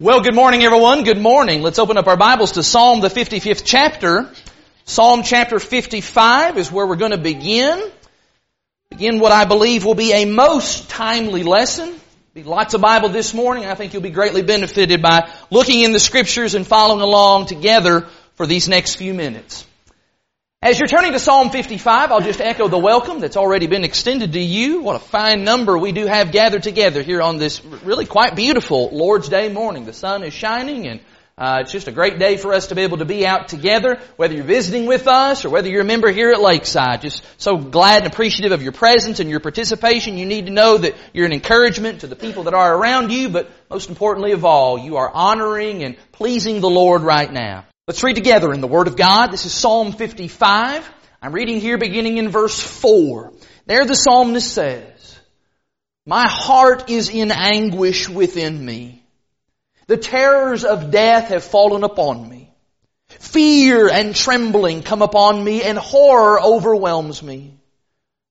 Well, good morning everyone. Good morning. Let's open up our Bibles to Psalm the 55th chapter. Psalm chapter 55 is where we're going to begin. Begin what I believe will be a most timely lesson. Be lots of Bible this morning. I think you'll be greatly benefited by looking in the scriptures and following along together for these next few minutes. As you're turning to Psalm 55, I'll just echo the welcome that's already been extended to you. What a fine number we do have gathered together here on this really quite beautiful Lord's Day morning. The sun is shining and uh, it's just a great day for us to be able to be out together, whether you're visiting with us or whether you're a member here at Lakeside. Just so glad and appreciative of your presence and your participation. You need to know that you're an encouragement to the people that are around you, but most importantly of all, you are honoring and pleasing the Lord right now. Let's read together in the Word of God. This is Psalm 55. I'm reading here beginning in verse 4. There the psalmist says, My heart is in anguish within me. The terrors of death have fallen upon me. Fear and trembling come upon me and horror overwhelms me.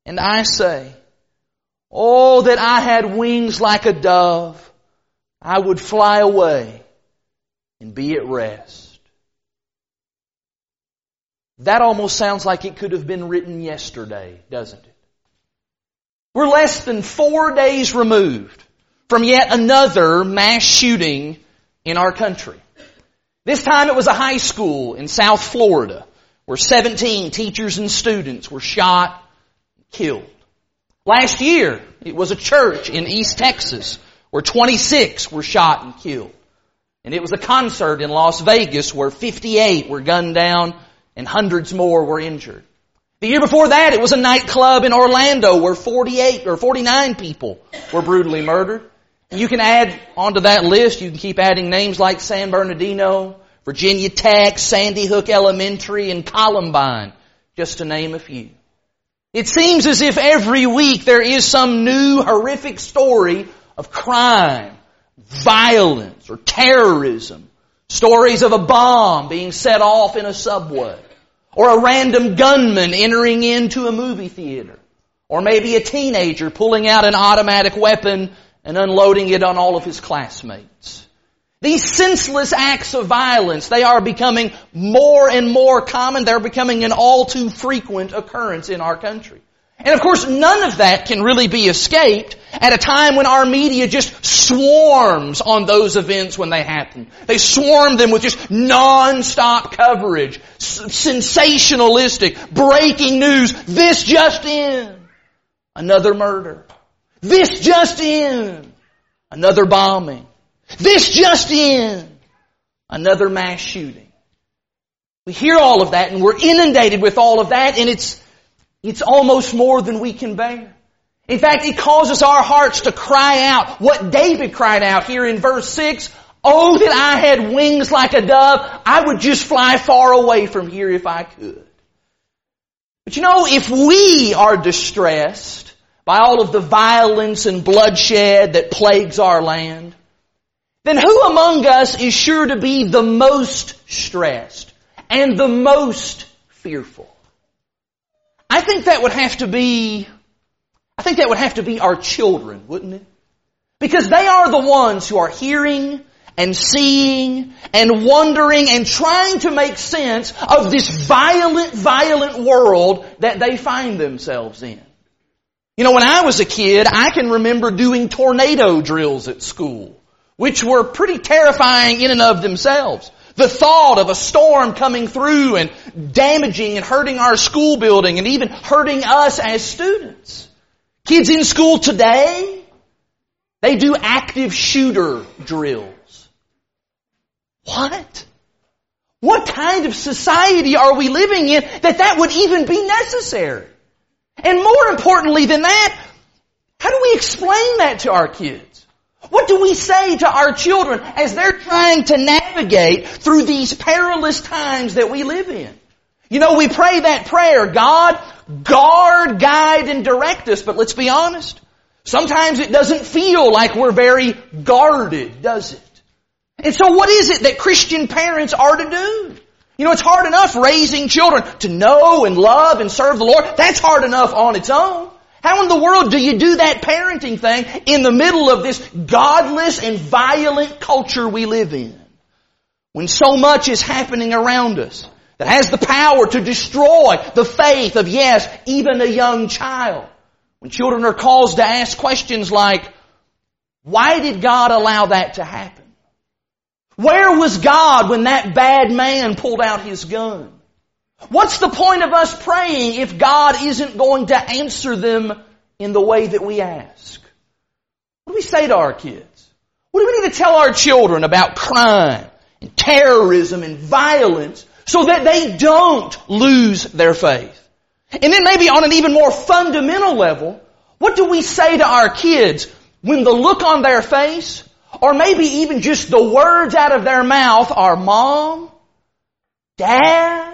And I say, Oh, that I had wings like a dove. I would fly away and be at rest. That almost sounds like it could have been written yesterday, doesn't it? We're less than four days removed from yet another mass shooting in our country. This time it was a high school in South Florida where 17 teachers and students were shot and killed. Last year it was a church in East Texas where 26 were shot and killed. And it was a concert in Las Vegas where 58 were gunned down and hundreds more were injured. The year before that, it was a nightclub in Orlando where 48 or 49 people were brutally murdered. And you can add onto that list, you can keep adding names like San Bernardino, Virginia Tech, Sandy Hook Elementary, and Columbine, just to name a few. It seems as if every week there is some new horrific story of crime, violence, or terrorism Stories of a bomb being set off in a subway. Or a random gunman entering into a movie theater. Or maybe a teenager pulling out an automatic weapon and unloading it on all of his classmates. These senseless acts of violence, they are becoming more and more common. They're becoming an all too frequent occurrence in our country. And of course, none of that can really be escaped at a time when our media just swarms on those events when they happen. They swarm them with just non-stop coverage, sensationalistic, breaking news. This just in. Another murder. This just in. Another bombing. This just in. Another mass shooting. We hear all of that and we're inundated with all of that and it's it's almost more than we can bear. In fact, it causes our hearts to cry out what David cried out here in verse 6. Oh, that I had wings like a dove. I would just fly far away from here if I could. But you know, if we are distressed by all of the violence and bloodshed that plagues our land, then who among us is sure to be the most stressed and the most fearful? I think that would have to be, I think that would have to be our children, wouldn't it? Because they are the ones who are hearing and seeing and wondering and trying to make sense of this violent, violent world that they find themselves in. You know, when I was a kid, I can remember doing tornado drills at school, which were pretty terrifying in and of themselves. The thought of a storm coming through and damaging and hurting our school building and even hurting us as students. Kids in school today, they do active shooter drills. What? What kind of society are we living in that that would even be necessary? And more importantly than that, how do we explain that to our kids? What do we say to our children as they're trying to navigate through these perilous times that we live in? You know, we pray that prayer, God, guard, guide, and direct us, but let's be honest. Sometimes it doesn't feel like we're very guarded, does it? And so what is it that Christian parents are to do? You know, it's hard enough raising children to know and love and serve the Lord. That's hard enough on its own. How in the world do you do that parenting thing in the middle of this godless and violent culture we live in? When so much is happening around us that has the power to destroy the faith of, yes, even a young child. When children are caused to ask questions like, why did God allow that to happen? Where was God when that bad man pulled out his gun? What's the point of us praying if God isn't going to answer them in the way that we ask? What do we say to our kids? What do we need to tell our children about crime and terrorism and violence so that they don't lose their faith? And then maybe on an even more fundamental level, what do we say to our kids when the look on their face or maybe even just the words out of their mouth are mom, dad,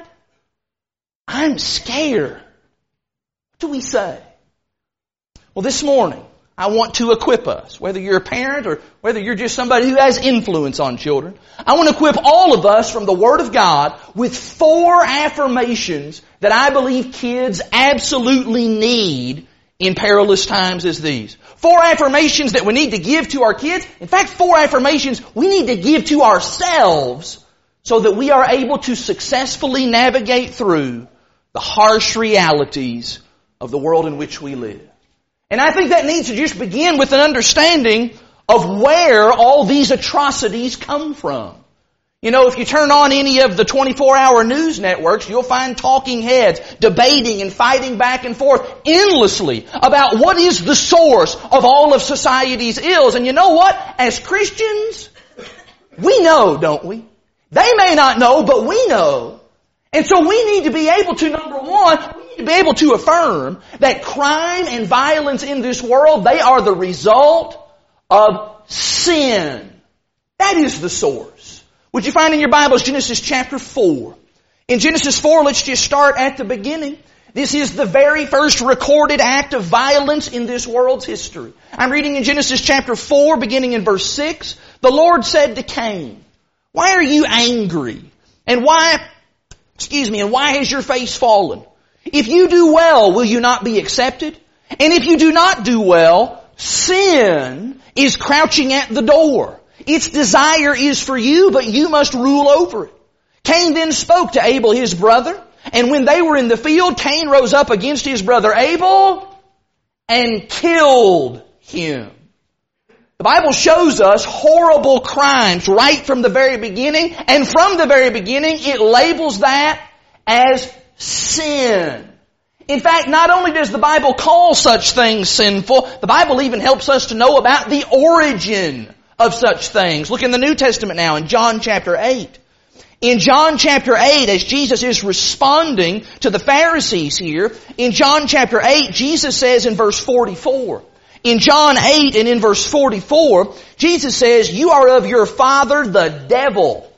I'm scared. What do we say? Well, this morning, I want to equip us, whether you're a parent or whether you're just somebody who has influence on children. I want to equip all of us from the Word of God with four affirmations that I believe kids absolutely need in perilous times as these. Four affirmations that we need to give to our kids. In fact, four affirmations we need to give to ourselves so that we are able to successfully navigate through the harsh realities of the world in which we live. And I think that needs to just begin with an understanding of where all these atrocities come from. You know, if you turn on any of the 24-hour news networks, you'll find talking heads debating and fighting back and forth endlessly about what is the source of all of society's ills. And you know what? As Christians, we know, don't we? They may not know, but we know. And so we need to be able to, number one, we need to be able to affirm that crime and violence in this world, they are the result of sin. That is the source. Would you find in your Bibles Genesis chapter 4? In Genesis 4, let's just start at the beginning. This is the very first recorded act of violence in this world's history. I'm reading in Genesis chapter 4, beginning in verse 6. The Lord said to Cain, Why are you angry? And why, excuse me, and why has your face fallen? If you do well, will you not be accepted? And if you do not do well, sin is crouching at the door. Its desire is for you, but you must rule over it. Cain then spoke to Abel his brother, and when they were in the field, Cain rose up against his brother Abel and killed him. The Bible shows us horrible crimes right from the very beginning, and from the very beginning it labels that as sin. In fact, not only does the Bible call such things sinful, the Bible even helps us to know about the origin of such things. Look in the New Testament now in John chapter 8. In John chapter 8, as Jesus is responding to the Pharisees here, in John chapter 8, Jesus says in verse 44, in John 8 and in verse 44, Jesus says, you are of your father the devil,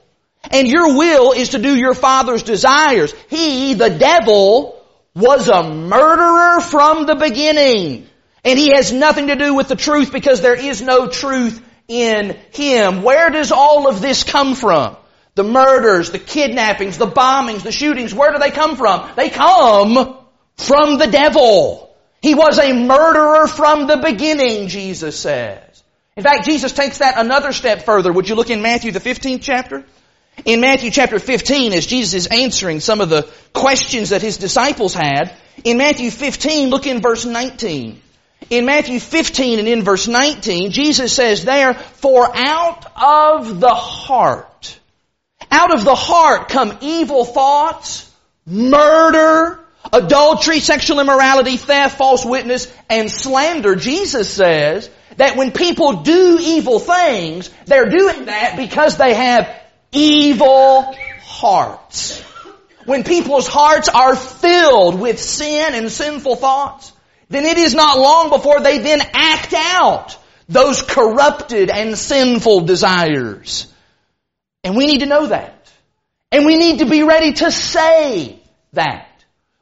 and your will is to do your father's desires. He, the devil, was a murderer from the beginning, and he has nothing to do with the truth because there is no truth in Him. Where does all of this come from? The murders, the kidnappings, the bombings, the shootings, where do they come from? They come from the devil. He was a murderer from the beginning, Jesus says. In fact, Jesus takes that another step further. Would you look in Matthew, the 15th chapter? In Matthew chapter 15, as Jesus is answering some of the questions that his disciples had, in Matthew 15, look in verse 19. In Matthew 15 and in verse 19, Jesus says there, for out of the heart, out of the heart come evil thoughts, murder, adultery, sexual immorality, theft, false witness, and slander. Jesus says that when people do evil things, they're doing that because they have evil hearts. When people's hearts are filled with sin and sinful thoughts, then it is not long before they then act out those corrupted and sinful desires. And we need to know that. And we need to be ready to say that.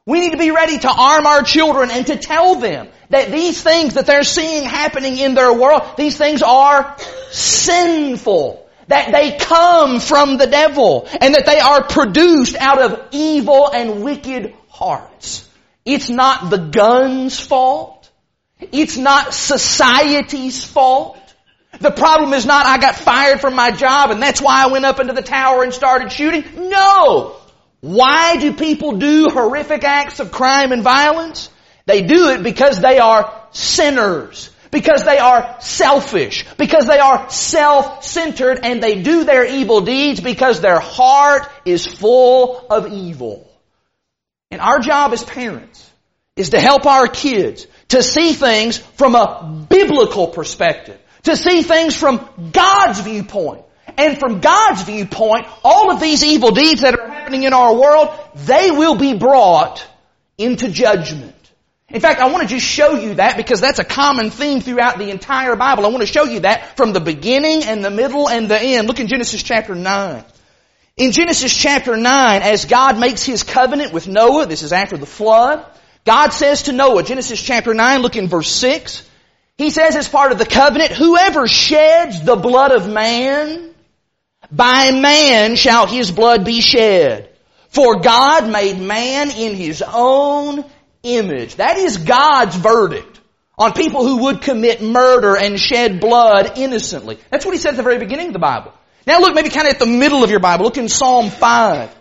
We need to be ready to arm our children and to tell them that these things that they're seeing happening in their world, these things are sinful. That they come from the devil and that they are produced out of evil and wicked hearts. It's not the gun's fault. It's not society's fault. The problem is not I got fired from my job and that's why I went up into the tower and started shooting. No! Why do people do horrific acts of crime and violence? They do it because they are sinners. Because they are selfish. Because they are self-centered and they do their evil deeds because their heart is full of evil. And our job as parents is to help our kids to see things from a biblical perspective. To see things from God's viewpoint. And from God's viewpoint, all of these evil deeds that are happening in our world, they will be brought into judgment. In fact, I want to just show you that because that's a common theme throughout the entire Bible. I want to show you that from the beginning and the middle and the end. Look in Genesis chapter 9. In Genesis chapter 9, as God makes His covenant with Noah, this is after the flood, God says to Noah, Genesis chapter 9, look in verse 6, He says as part of the covenant, whoever sheds the blood of man, by man shall his blood be shed. For God made man in his own image. That is God's verdict on people who would commit murder and shed blood innocently. That's what he said at the very beginning of the Bible. Now look maybe kind of at the middle of your Bible. Look in Psalm 5.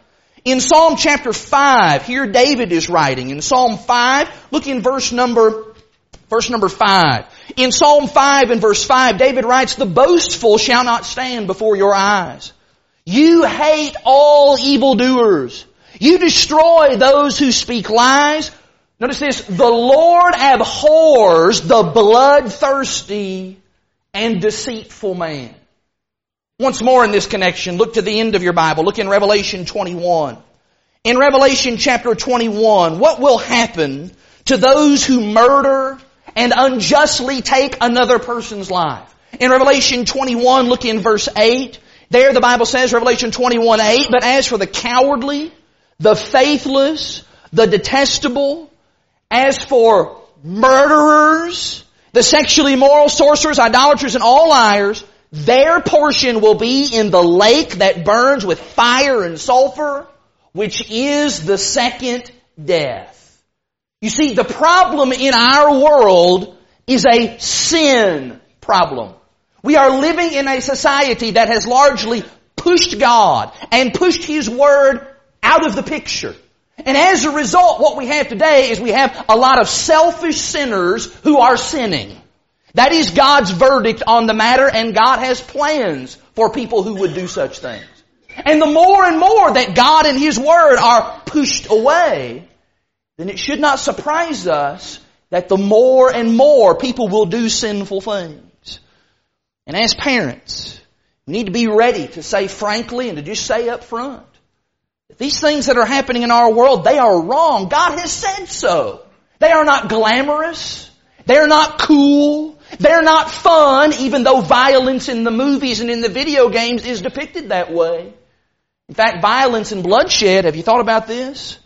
In Psalm chapter 5, here David is writing. In Psalm 5, look in verse number, verse number 5. In Psalm 5 and verse 5, David writes, The boastful shall not stand before your eyes. You hate all evildoers. You destroy those who speak lies. Notice this, the Lord abhors the bloodthirsty and deceitful man. Once more in this connection, look to the end of your Bible. Look in Revelation 21. In Revelation chapter 21, what will happen to those who murder and unjustly take another person's life? In Revelation 21, look in verse 8. There the Bible says, Revelation 21, 8, but as for the cowardly, the faithless, the detestable, as for murderers, the sexually immoral, sorcerers, idolaters, and all liars, their portion will be in the lake that burns with fire and sulfur, which is the second death. You see, the problem in our world is a sin problem. We are living in a society that has largely pushed God and pushed His Word out of the picture. And as a result, what we have today is we have a lot of selfish sinners who are sinning. That is God's verdict on the matter and God has plans for people who would do such things. And the more and more that God and His Word are pushed away, then it should not surprise us that the more and more people will do sinful things. And as parents, we need to be ready to say frankly and to just say up front, that these things that are happening in our world, they are wrong. God has said so. They are not glamorous. They're not cool. They're not fun, even though violence in the movies and in the video games is depicted that way. In fact, violence and bloodshed, have you thought about this?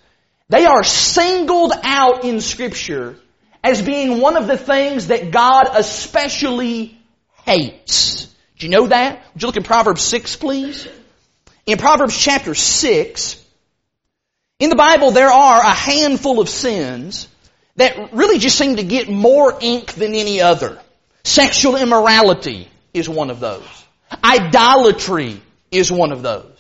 They are singled out in scripture as being one of the things that God especially hates. Do you know that? Would you look in Proverbs 6, please? In Proverbs chapter 6, in the Bible there are a handful of sins that really just seem to get more ink than any other. Sexual immorality is one of those. Idolatry is one of those.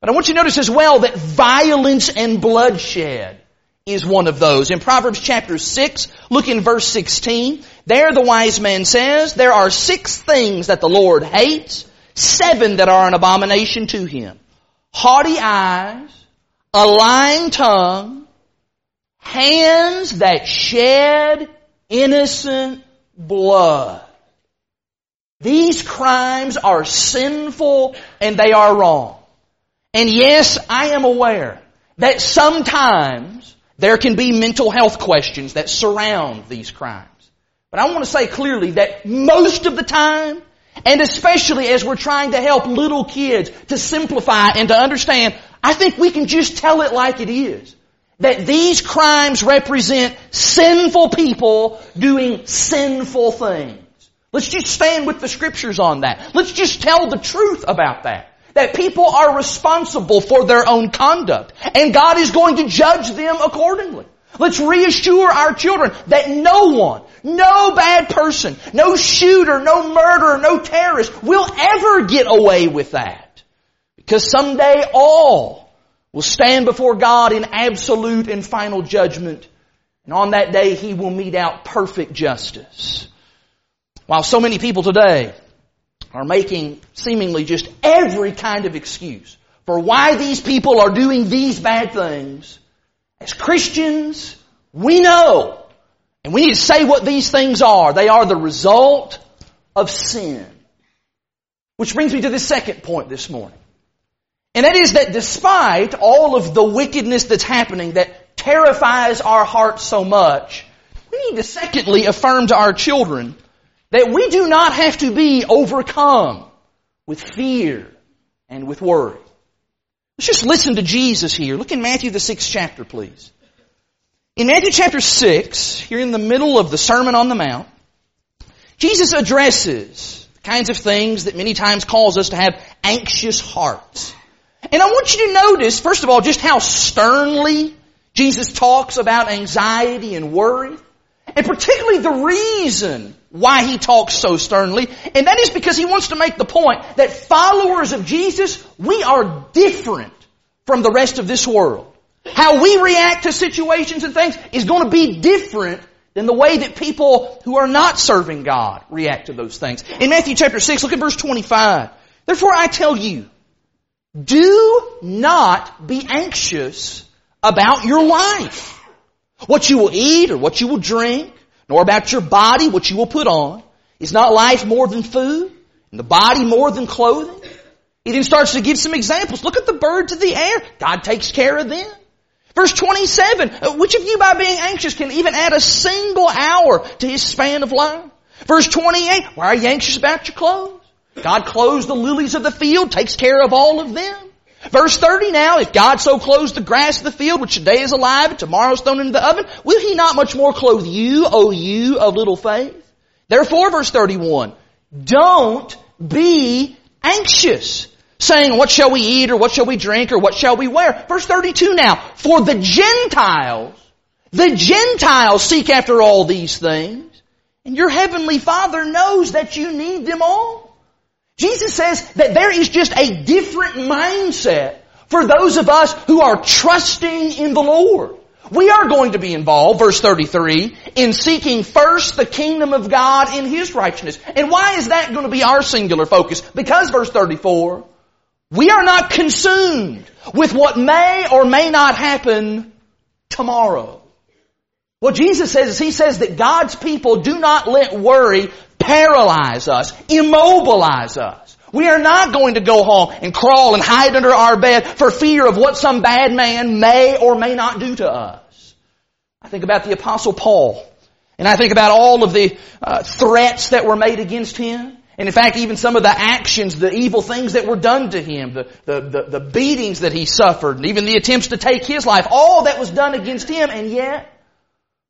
But I want you to notice as well that violence and bloodshed is one of those. In Proverbs chapter 6, look in verse 16. There the wise man says, there are six things that the Lord hates, seven that are an abomination to him. Haughty eyes, a lying tongue, hands that shed innocent blood. These crimes are sinful and they are wrong. And yes, I am aware that sometimes there can be mental health questions that surround these crimes. But I want to say clearly that most of the time, and especially as we're trying to help little kids to simplify and to understand, I think we can just tell it like it is that these crimes represent sinful people doing sinful things. Let's just stand with the scriptures on that. Let's just tell the truth about that. That people are responsible for their own conduct. And God is going to judge them accordingly. Let's reassure our children that no one, no bad person, no shooter, no murderer, no terrorist will ever get away with that. Because someday all will stand before God in absolute and final judgment. And on that day He will mete out perfect justice. While so many people today are making seemingly just every kind of excuse for why these people are doing these bad things, as Christians, we know, and we need to say what these things are. They are the result of sin. Which brings me to the second point this morning. And that is that despite all of the wickedness that's happening that terrifies our hearts so much, we need to secondly affirm to our children that we do not have to be overcome with fear and with worry. Let's just listen to Jesus here. Look in Matthew the sixth chapter, please. In Matthew chapter 6, here in the middle of the Sermon on the Mount, Jesus addresses the kinds of things that many times cause us to have anxious hearts. And I want you to notice, first of all, just how sternly Jesus talks about anxiety and worry. And particularly the reason why he talks so sternly, and that is because he wants to make the point that followers of Jesus, we are different from the rest of this world. How we react to situations and things is going to be different than the way that people who are not serving God react to those things. In Matthew chapter 6, look at verse 25. Therefore I tell you, do not be anxious about your life. What you will eat or what you will drink nor about your body, what you will put on. Is not life more than food? And the body more than clothing? He then starts to give some examples. Look at the birds of the air. God takes care of them. Verse 27, uh, which of you by being anxious can even add a single hour to his span of life? Verse 28, why are you anxious about your clothes? God clothes the lilies of the field, takes care of all of them. Verse 30 now, if God so clothes the grass of the field, which today is alive and tomorrow is thrown into the oven, will he not much more clothe you, O you of little faith? Therefore, verse 31, don't be anxious, saying, what shall we eat, or what shall we drink, or what shall we wear? Verse 32 now, for the Gentiles, the Gentiles seek after all these things, and your heavenly Father knows that you need them all. Jesus says that there is just a different mindset for those of us who are trusting in the Lord. We are going to be involved, verse 33, in seeking first the kingdom of God in His righteousness. And why is that going to be our singular focus? Because, verse 34, we are not consumed with what may or may not happen tomorrow. What Jesus says is He says that God's people do not let worry paralyze us, immobilize us. We are not going to go home and crawl and hide under our bed for fear of what some bad man may or may not do to us. I think about the apostle Paul. And I think about all of the uh, threats that were made against him. And in fact, even some of the actions, the evil things that were done to him, the, the, the, the beatings that he suffered, and even the attempts to take his life, all that was done against him, and yet,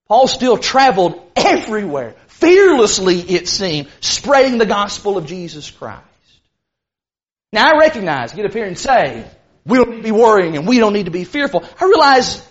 Paul still traveled everywhere, fearlessly it seemed, spreading the gospel of Jesus Christ. Now I recognize, get up here and say, we don't need to be worrying and we don't need to be fearful. I realize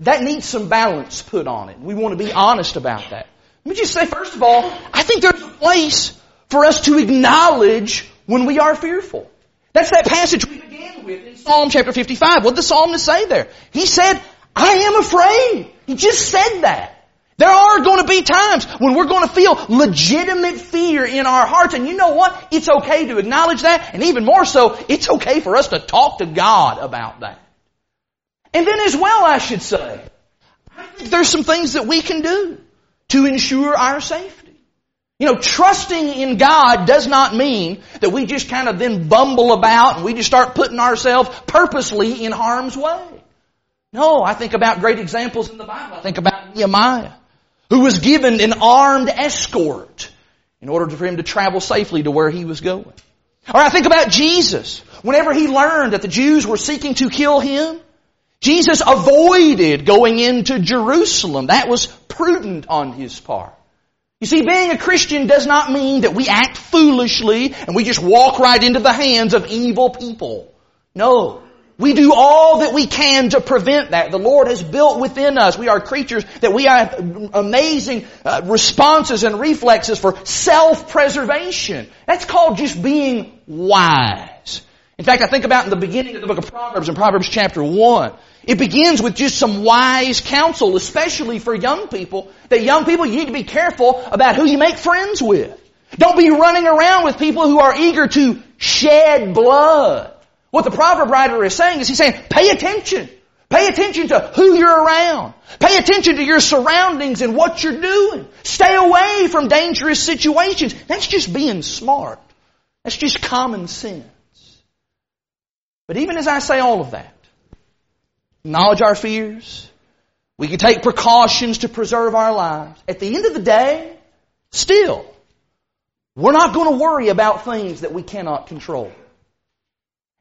that needs some balance put on it. We want to be honest about that. Let me just say, first of all, I think there's a place for us to acknowledge when we are fearful. That's that passage we began with in Psalm chapter 55. What did the psalmist say there? He said, I am afraid. He just said that. There are going to be times when we're going to feel legitimate fear in our hearts. And you know what? It's okay to acknowledge that. And even more so, it's okay for us to talk to God about that. And then as well, I should say, there's some things that we can do to ensure our safety. You know, trusting in God does not mean that we just kind of then bumble about and we just start putting ourselves purposely in harm's way. No, I think about great examples in the Bible. I think about Nehemiah who was given an armed escort in order for him to travel safely to where he was going. Or I think about Jesus. Whenever he learned that the Jews were seeking to kill him, Jesus avoided going into Jerusalem. That was prudent on his part. You see, being a Christian does not mean that we act foolishly and we just walk right into the hands of evil people. No. We do all that we can to prevent that. The Lord has built within us. We are creatures that we have amazing uh, responses and reflexes for self-preservation. That's called just being wise. In fact, I think about in the beginning of the book of Proverbs, in Proverbs chapter 1, it begins with just some wise counsel, especially for young people, that young people, you need to be careful about who you make friends with. Don't be running around with people who are eager to shed blood. What the proverb writer is saying is he's saying, pay attention. Pay attention to who you're around. Pay attention to your surroundings and what you're doing. Stay away from dangerous situations. That's just being smart. That's just common sense. But even as I say all of that, acknowledge our fears, we can take precautions to preserve our lives. At the end of the day, still, we're not going to worry about things that we cannot control.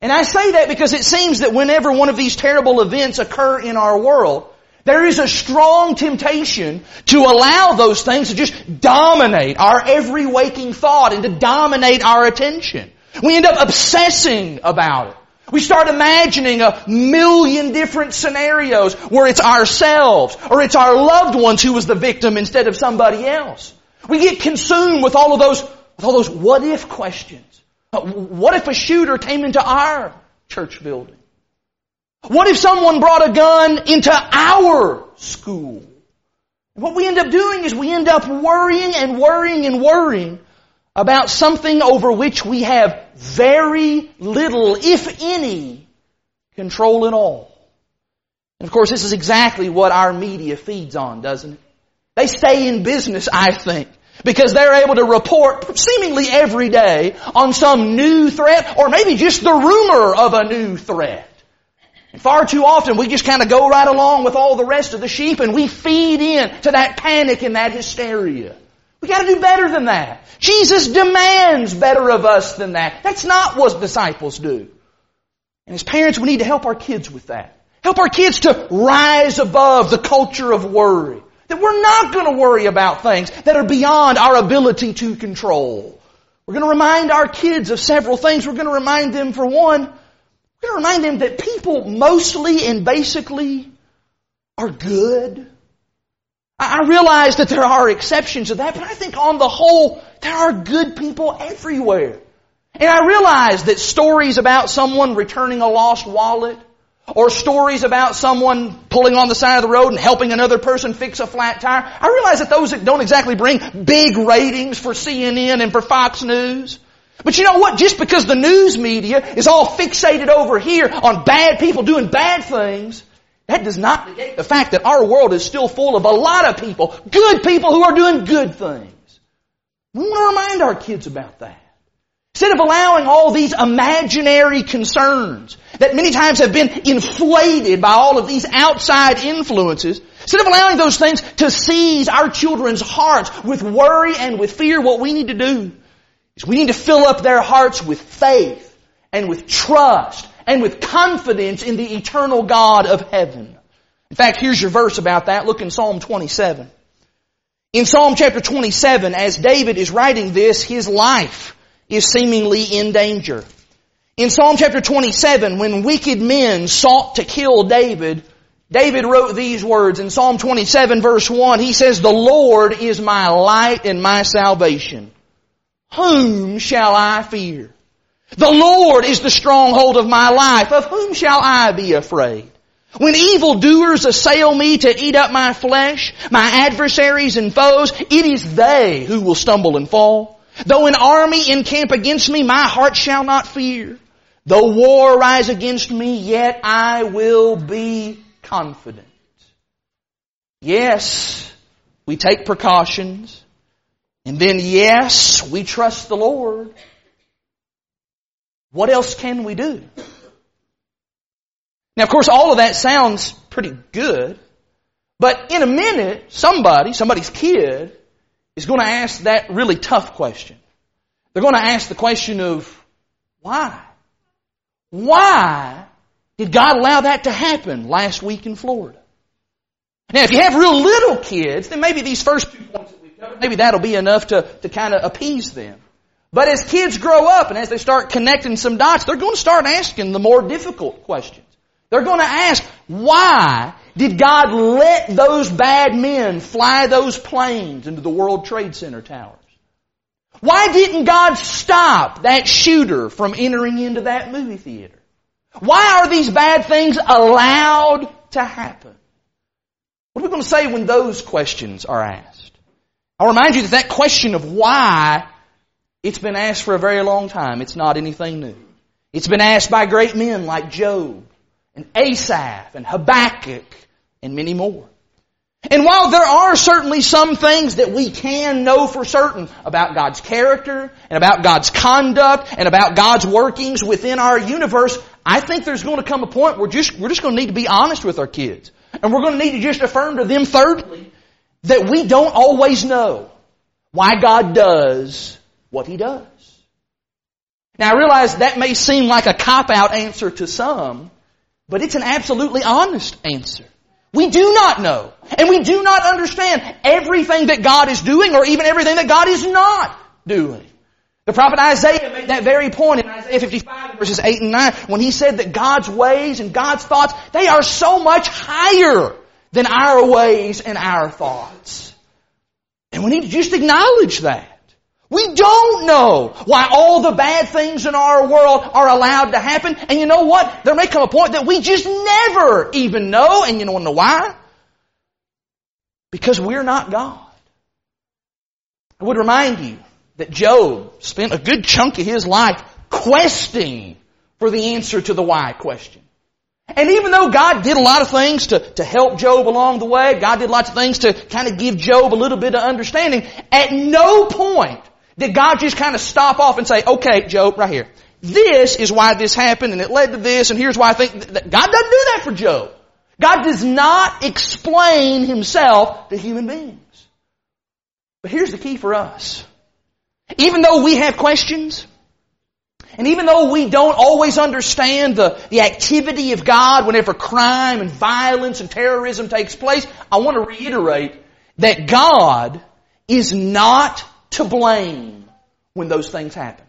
And I say that because it seems that whenever one of these terrible events occur in our world, there is a strong temptation to allow those things to just dominate our every waking thought and to dominate our attention. We end up obsessing about it. We start imagining a million different scenarios where it's ourselves or it's our loved ones who was the victim instead of somebody else. We get consumed with all of those, with all those what if questions. Uh, what if a shooter came into our church building? What if someone brought a gun into our school? What we end up doing is we end up worrying and worrying and worrying about something over which we have very little, if any, control at all. And of course, this is exactly what our media feeds on, doesn't it? They stay in business, I think, because they're able to report seemingly every day on some new threat or maybe just the rumor of a new threat. Far too often we just kind of go right along with all the rest of the sheep and we feed in to that panic and that hysteria. We gotta do better than that. Jesus demands better of us than that. That's not what disciples do. And as parents, we need to help our kids with that. Help our kids to rise above the culture of worry. That we're not going to worry about things that are beyond our ability to control. We're going to remind our kids of several things. We're going to remind them, for one, we're going to remind them that people mostly and basically are good. I realize that there are exceptions to that, but I think on the whole, there are good people everywhere. And I realize that stories about someone returning a lost wallet, or stories about someone pulling on the side of the road and helping another person fix a flat tire. I realize that those don't exactly bring big ratings for CNN and for Fox News. But you know what? Just because the news media is all fixated over here on bad people doing bad things, that does not negate the fact that our world is still full of a lot of people, good people who are doing good things. We want to remind our kids about that. Instead of allowing all these imaginary concerns that many times have been inflated by all of these outside influences, instead of allowing those things to seize our children's hearts with worry and with fear, what we need to do is we need to fill up their hearts with faith and with trust and with confidence in the eternal God of heaven. In fact, here's your verse about that. Look in Psalm 27. In Psalm chapter 27, as David is writing this, his life is seemingly in danger. In Psalm chapter 27, when wicked men sought to kill David, David wrote these words in Psalm 27 verse 1. He says, The Lord is my light and my salvation. Whom shall I fear? The Lord is the stronghold of my life. Of whom shall I be afraid? When evildoers assail me to eat up my flesh, my adversaries and foes, it is they who will stumble and fall. Though an army encamp against me, my heart shall not fear. Though war rise against me, yet I will be confident. Yes, we take precautions. And then yes, we trust the Lord. What else can we do? Now of course all of that sounds pretty good. But in a minute, somebody, somebody's kid, is going to ask that really tough question. They're going to ask the question of why? Why did God allow that to happen last week in Florida? Now, if you have real little kids, then maybe these first two points that we've covered, maybe that'll be enough to, to kind of appease them. But as kids grow up and as they start connecting some dots, they're going to start asking the more difficult questions. They're going to ask, why did God let those bad men fly those planes into the World Trade Center towers? Why didn't God stop that shooter from entering into that movie theater? Why are these bad things allowed to happen? What are we going to say when those questions are asked? I'll remind you that that question of why, it's been asked for a very long time. It's not anything new. It's been asked by great men like Job and Asaph and Habakkuk and many more. And while there are certainly some things that we can know for certain about God's character and about God's conduct and about God's workings within our universe, I think there's going to come a point where just, we're just going to need to be honest with our kids. And we're going to need to just affirm to them thirdly that we don't always know why God does what He does. Now I realize that may seem like a cop-out answer to some, but it's an absolutely honest answer. We do not know. And we do not understand everything that God is doing or even everything that God is not doing. The prophet Isaiah made that very point in Isaiah 55 verses 8 and 9 when he said that God's ways and God's thoughts, they are so much higher than our ways and our thoughts. And we need to just acknowledge that. We don't know why all the bad things in our world are allowed to happen. And you know what? There may come a point that we just never even know. And you don't know why? Because we're not God. I would remind you that Job spent a good chunk of his life questing for the answer to the why question. And even though God did a lot of things to, to help Job along the way, God did lots of things to kind of give Job a little bit of understanding, at no point did God just kind of stop off and say, okay, Job, right here. This is why this happened and it led to this and here's why I think that God doesn't do that for Job. God does not explain himself to human beings. But here's the key for us. Even though we have questions, and even though we don't always understand the, the activity of God whenever crime and violence and terrorism takes place, I want to reiterate that God is not to blame when those things happen.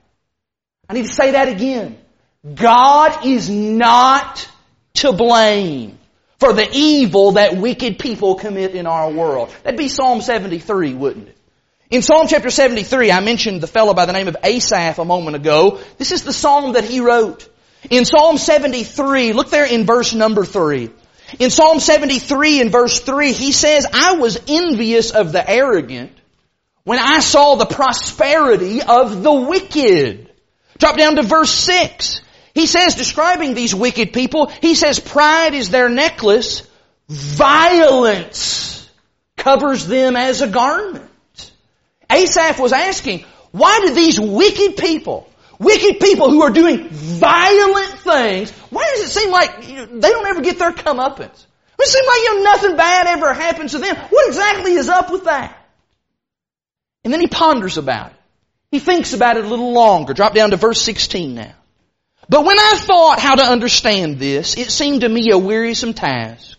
I need to say that again. God is not to blame for the evil that wicked people commit in our world. That'd be Psalm 73, wouldn't it? In Psalm chapter 73, I mentioned the fellow by the name of Asaph a moment ago. This is the psalm that he wrote. In Psalm 73, look there in verse number 3. In Psalm 73 in verse 3, he says, I was envious of the arrogant when I saw the prosperity of the wicked. Drop down to verse 6. He says, describing these wicked people, he says, pride is their necklace, violence covers them as a garment. Asaph was asking, why do these wicked people, wicked people who are doing violent things, why does it seem like they don't ever get their comeuppance? It seems like you know, nothing bad ever happens to them. What exactly is up with that? And then he ponders about it. He thinks about it a little longer. Drop down to verse 16 now. But when I thought how to understand this, it seemed to me a wearisome task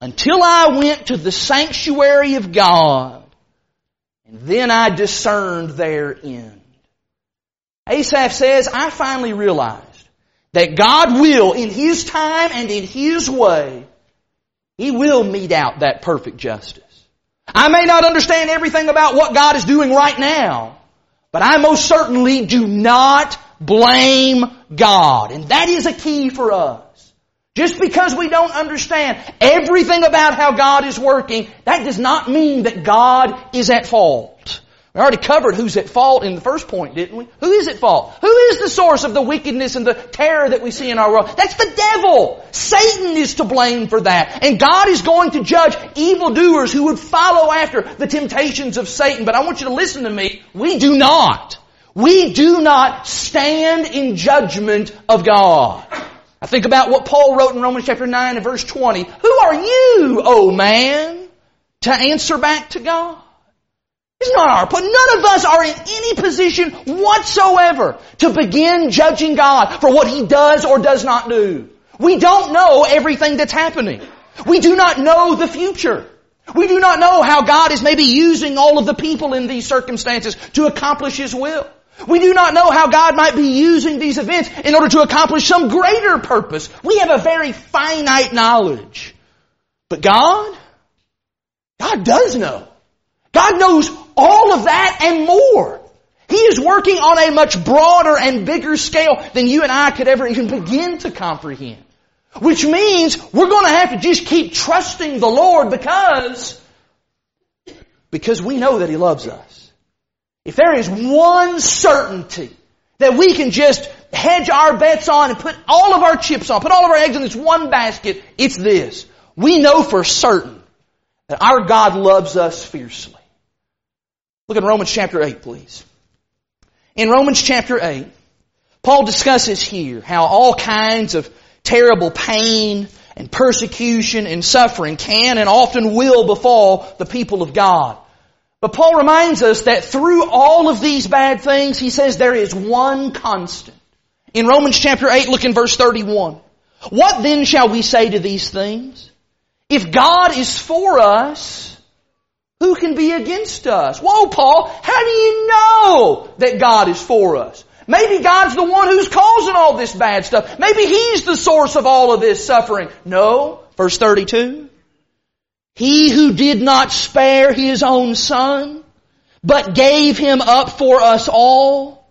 until I went to the sanctuary of God and then I discerned their end. Asaph says, I finally realized that God will, in His time and in His way, He will mete out that perfect justice. I may not understand everything about what God is doing right now, but I most certainly do not blame God. And that is a key for us. Just because we don't understand everything about how God is working, that does not mean that God is at fault. We already covered who's at fault in the first point, didn't we? Who is at fault? Who is the source of the wickedness and the terror that we see in our world? That's the devil. Satan is to blame for that. And God is going to judge evildoers who would follow after the temptations of Satan. But I want you to listen to me. We do not. We do not stand in judgment of God. I think about what Paul wrote in Romans chapter 9 and verse 20. Who are you, O man, to answer back to God? It's not our point. None of us are in any position whatsoever to begin judging God for what He does or does not do. We don't know everything that's happening. We do not know the future. We do not know how God is maybe using all of the people in these circumstances to accomplish His will. We do not know how God might be using these events in order to accomplish some greater purpose. We have a very finite knowledge. But God, God does know. God knows all of that and more. He is working on a much broader and bigger scale than you and I could ever even begin to comprehend. Which means we're going to have to just keep trusting the Lord because, because we know that He loves us. If there is one certainty that we can just hedge our bets on and put all of our chips on, put all of our eggs in this one basket, it's this. We know for certain that our God loves us fiercely. Look at Romans chapter 8, please. In Romans chapter 8, Paul discusses here how all kinds of terrible pain and persecution and suffering can and often will befall the people of God. But Paul reminds us that through all of these bad things, he says there is one constant. In Romans chapter 8, look in verse 31. What then shall we say to these things? If God is for us, who can be against us? Whoa, Paul, how do you know that God is for us? Maybe God's the one who's causing all this bad stuff. Maybe He's the source of all of this suffering. No. Verse 32. He who did not spare His own Son, but gave Him up for us all,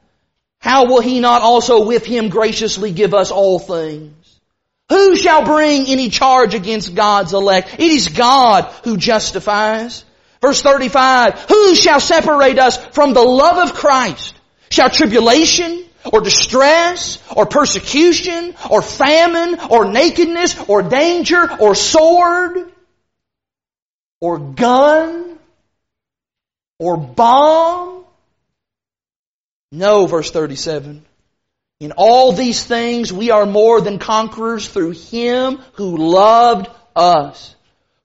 how will He not also with Him graciously give us all things? Who shall bring any charge against God's elect? It is God who justifies. Verse 35, who shall separate us from the love of Christ? Shall tribulation or distress or persecution or famine or nakedness or danger or sword or gun or bomb? No, verse 37. In all these things we are more than conquerors through Him who loved us.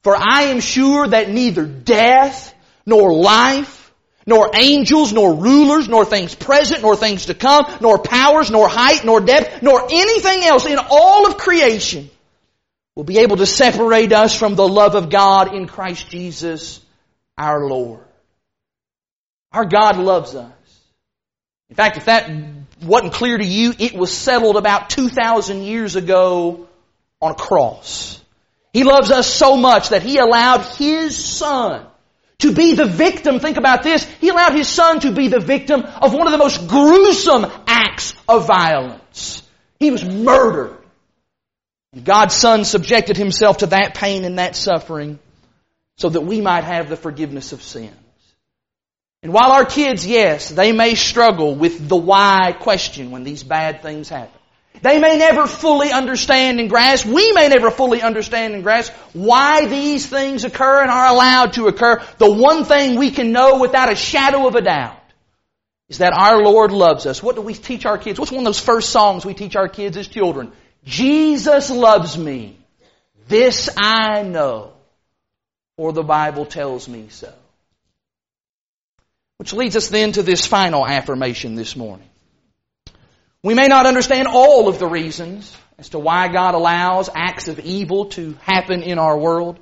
For I am sure that neither death nor life nor angels, nor rulers, nor things present, nor things to come, nor powers, nor height, nor depth, nor anything else in all of creation will be able to separate us from the love of God in Christ Jesus our Lord. Our God loves us. In fact, if that wasn't clear to you, it was settled about 2,000 years ago on a cross. He loves us so much that He allowed His Son to be the victim, think about this, he allowed his son to be the victim of one of the most gruesome acts of violence. He was murdered. God's son subjected himself to that pain and that suffering so that we might have the forgiveness of sins. And while our kids, yes, they may struggle with the why question when these bad things happen. They may never fully understand and grasp, we may never fully understand and grasp why these things occur and are allowed to occur. The one thing we can know without a shadow of a doubt is that our Lord loves us. What do we teach our kids? What's one of those first songs we teach our kids as children? Jesus loves me. This I know, for the Bible tells me so. Which leads us then to this final affirmation this morning. We may not understand all of the reasons as to why God allows acts of evil to happen in our world.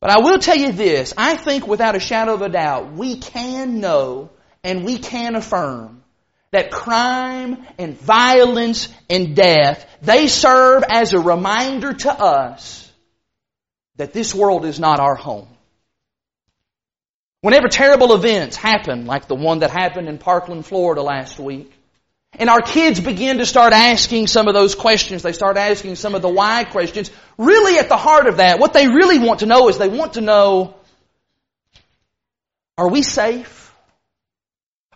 But I will tell you this, I think without a shadow of a doubt, we can know and we can affirm that crime and violence and death, they serve as a reminder to us that this world is not our home. Whenever terrible events happen, like the one that happened in Parkland, Florida last week, and our kids begin to start asking some of those questions. They start asking some of the why questions. Really at the heart of that, what they really want to know is they want to know, are we safe?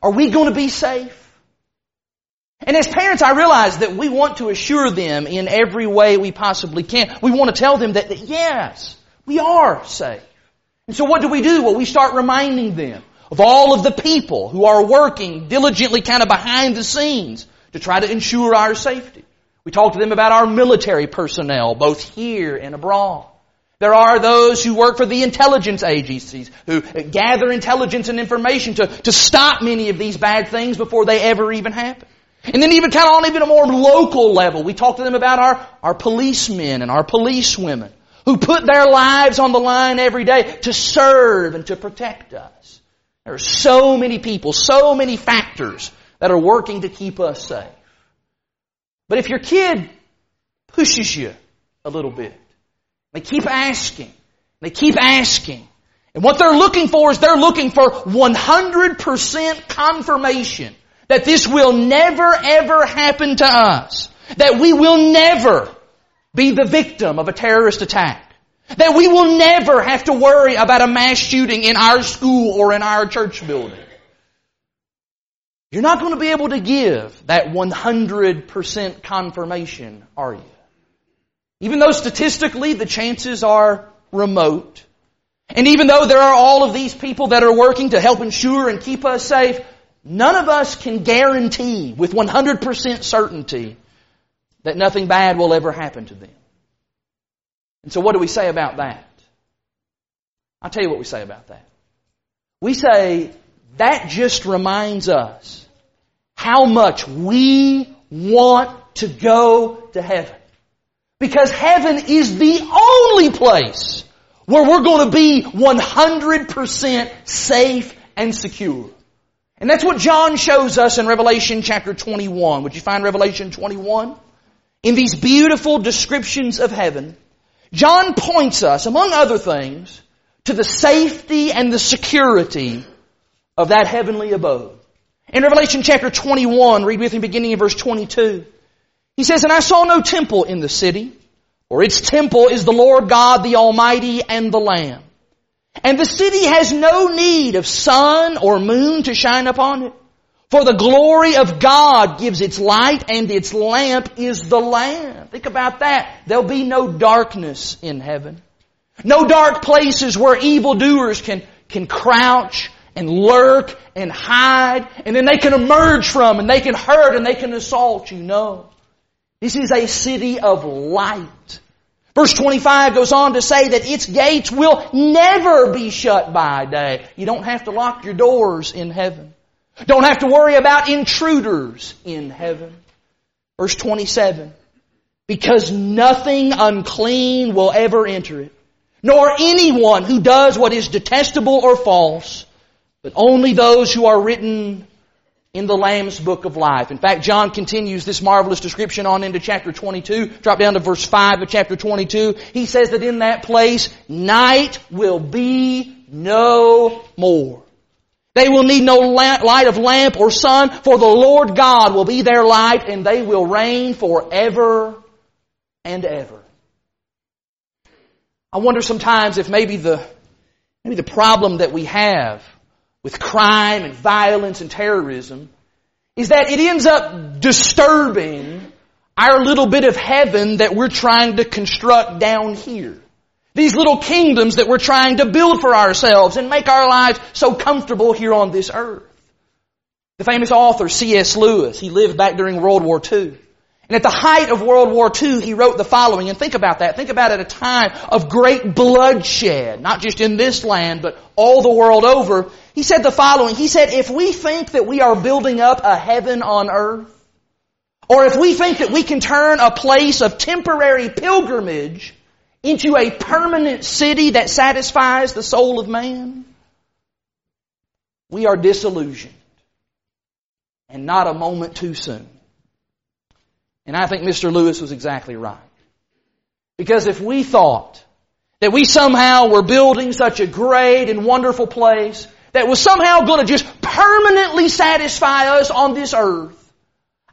Are we going to be safe? And as parents, I realize that we want to assure them in every way we possibly can. We want to tell them that, that yes, we are safe. And so what do we do? Well, we start reminding them of all of the people who are working diligently kind of behind the scenes to try to ensure our safety. We talk to them about our military personnel, both here and abroad. There are those who work for the intelligence agencies who gather intelligence and information to, to stop many of these bad things before they ever even happen. And then even kind of on even a more local level, we talk to them about our, our policemen and our policewomen who put their lives on the line every day to serve and to protect us. There are so many people, so many factors that are working to keep us safe. But if your kid pushes you a little bit, they keep asking, they keep asking, and what they're looking for is they're looking for 100% confirmation that this will never ever happen to us. That we will never be the victim of a terrorist attack. That we will never have to worry about a mass shooting in our school or in our church building. You're not going to be able to give that 100% confirmation, are you? Even though statistically the chances are remote, and even though there are all of these people that are working to help ensure and keep us safe, none of us can guarantee with 100% certainty that nothing bad will ever happen to them. And so what do we say about that? I'll tell you what we say about that. We say that just reminds us how much we want to go to heaven. Because heaven is the only place where we're going to be 100% safe and secure. And that's what John shows us in Revelation chapter 21. Would you find Revelation 21? In these beautiful descriptions of heaven, John points us, among other things, to the safety and the security of that heavenly abode. In Revelation chapter 21, read with me beginning in verse 22. He says, And I saw no temple in the city, for its temple is the Lord God, the Almighty, and the Lamb. And the city has no need of sun or moon to shine upon it. For the glory of God gives its light and its lamp is the Lamb. Think about that. There'll be no darkness in heaven. No dark places where evildoers can, can crouch and lurk and hide and then they can emerge from and they can hurt and they can assault you. No. This is a city of light. Verse 25 goes on to say that its gates will never be shut by day. You don't have to lock your doors in heaven. Don't have to worry about intruders in heaven. Verse 27. Because nothing unclean will ever enter it, nor anyone who does what is detestable or false, but only those who are written in the Lamb's book of life. In fact, John continues this marvelous description on into chapter 22. Drop down to verse 5 of chapter 22. He says that in that place, night will be no more. They will need no light of lamp or sun, for the Lord God will be their light, and they will reign forever and ever. I wonder sometimes if maybe the, maybe the problem that we have with crime and violence and terrorism is that it ends up disturbing our little bit of heaven that we're trying to construct down here. These little kingdoms that we're trying to build for ourselves and make our lives so comfortable here on this earth. The famous author C.S. Lewis, he lived back during World War II. And at the height of World War II, he wrote the following, and think about that. Think about it at a time of great bloodshed, not just in this land, but all the world over. He said the following, he said, if we think that we are building up a heaven on earth, or if we think that we can turn a place of temporary pilgrimage into a permanent city that satisfies the soul of man, we are disillusioned. And not a moment too soon. And I think Mr. Lewis was exactly right. Because if we thought that we somehow were building such a great and wonderful place that was somehow going to just permanently satisfy us on this earth,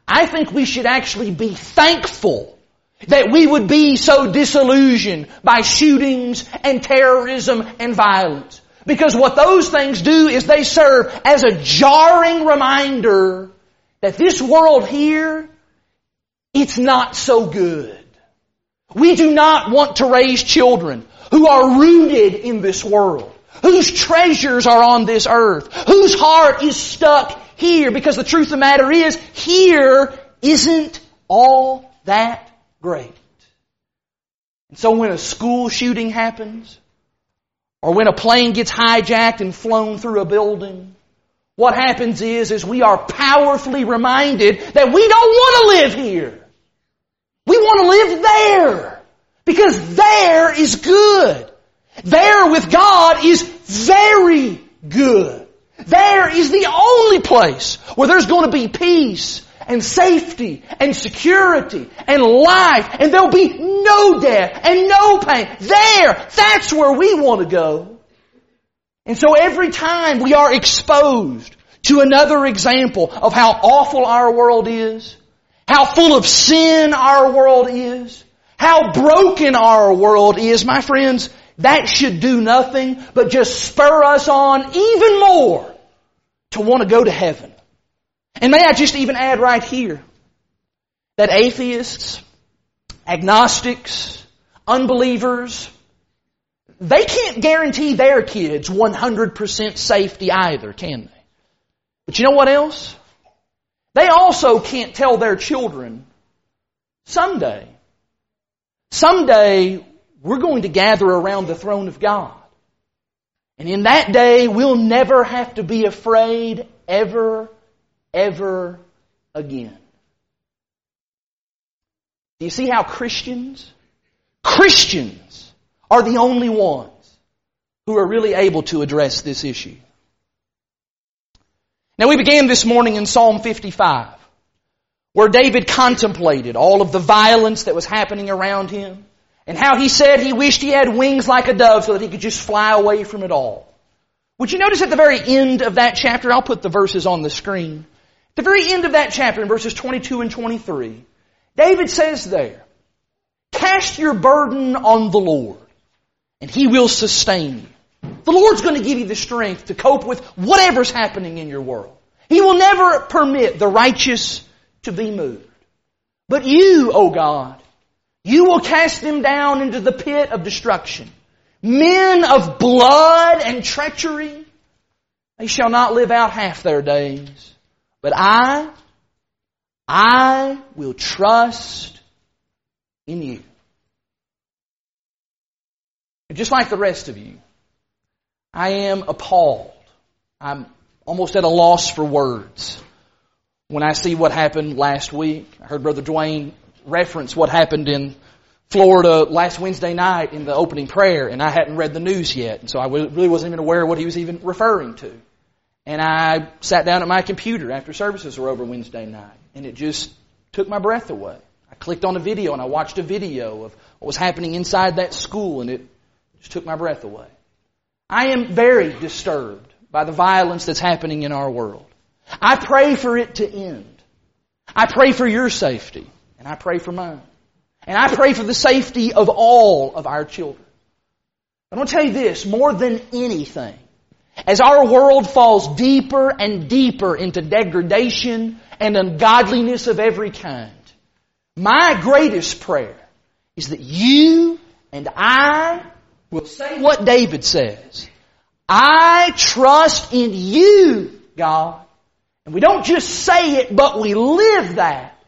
I think we should actually be thankful that we would be so disillusioned by shootings and terrorism and violence. Because what those things do is they serve as a jarring reminder that this world here, it's not so good. We do not want to raise children who are rooted in this world, whose treasures are on this earth, whose heart is stuck here because the truth of the matter is, here isn't all that great. And so when a school shooting happens, or when a plane gets hijacked and flown through a building, what happens is, is we are powerfully reminded that we don't want to live here. We want to live there. Because there is good. There with God is very good. There is the only place where there's going to be peace and safety and security and life and there'll be no death and no pain. There! That's where we want to go. And so every time we are exposed to another example of how awful our world is, how full of sin our world is, how broken our world is, my friends, that should do nothing but just spur us on even more to want to go to heaven. And may I just even add right here that atheists, agnostics, unbelievers, they can't guarantee their kids 100% safety either, can they? But you know what else? They also can't tell their children, someday, someday we're going to gather around the throne of God. And in that day, we'll never have to be afraid ever, ever again. Do you see how Christians, Christians are the only ones who are really able to address this issue? Now we began this morning in Psalm 55, where David contemplated all of the violence that was happening around him, and how he said he wished he had wings like a dove so that he could just fly away from it all. Would you notice at the very end of that chapter, I'll put the verses on the screen. At the very end of that chapter, in verses 22 and 23, David says there, Cast your burden on the Lord, and He will sustain you. The Lord's going to give you the strength to cope with whatever's happening in your world. He will never permit the righteous to be moved. But you, O oh God, you will cast them down into the pit of destruction. Men of blood and treachery, they shall not live out half their days. But I, I will trust in you. Just like the rest of you, I am appalled. I'm almost at a loss for words when I see what happened last week. I heard Brother Dwayne reference what happened in Florida last Wednesday night in the opening prayer, and I hadn't read the news yet, and so I really wasn't even aware of what he was even referring to. And I sat down at my computer after services were over Wednesday night, and it just took my breath away. I clicked on a video and I watched a video of what was happening inside that school, and it just took my breath away. I am very disturbed by the violence that's happening in our world. I pray for it to end. I pray for your safety, and I pray for mine. And I pray for the safety of all of our children. I want to tell you this, more than anything, as our world falls deeper and deeper into degradation and ungodliness of every kind, my greatest prayer is that you and I will say what David says. I trust in you, God. And we don't just say it, but we live that.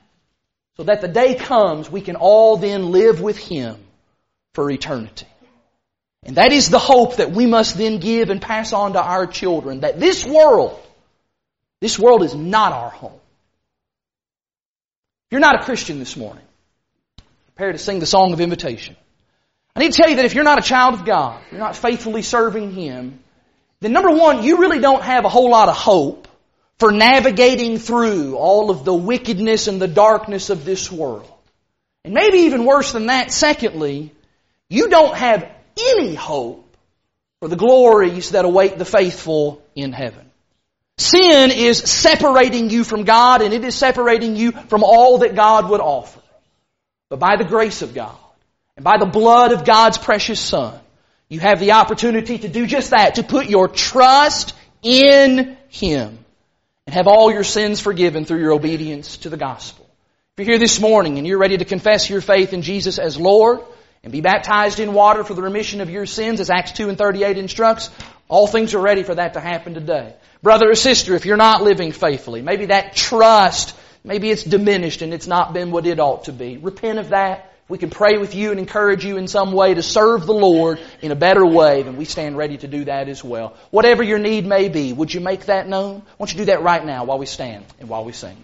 So that the day comes, we can all then live with Him for eternity. And that is the hope that we must then give and pass on to our children, that this world, this world is not our home. If you're not a Christian this morning, prepare to sing the song of invitation. I need to tell you that if you're not a child of God, you're not faithfully serving Him, then number one, you really don't have a whole lot of hope for navigating through all of the wickedness and the darkness of this world. And maybe even worse than that, secondly, you don't have any hope for the glories that await the faithful in heaven. Sin is separating you from God and it is separating you from all that God would offer. But by the grace of God, and by the blood of God's precious Son, you have the opportunity to do just that, to put your trust in Him and have all your sins forgiven through your obedience to the gospel. If you're here this morning and you're ready to confess your faith in Jesus as Lord and be baptized in water for the remission of your sins as Acts 2 and 38 instructs, all things are ready for that to happen today. Brother or sister, if you're not living faithfully, maybe that trust, maybe it's diminished and it's not been what it ought to be. Repent of that we can pray with you and encourage you in some way to serve the Lord in a better way, then we stand ready to do that as well. Whatever your need may be, would you make that known? Why don't you do that right now while we stand and while we sing?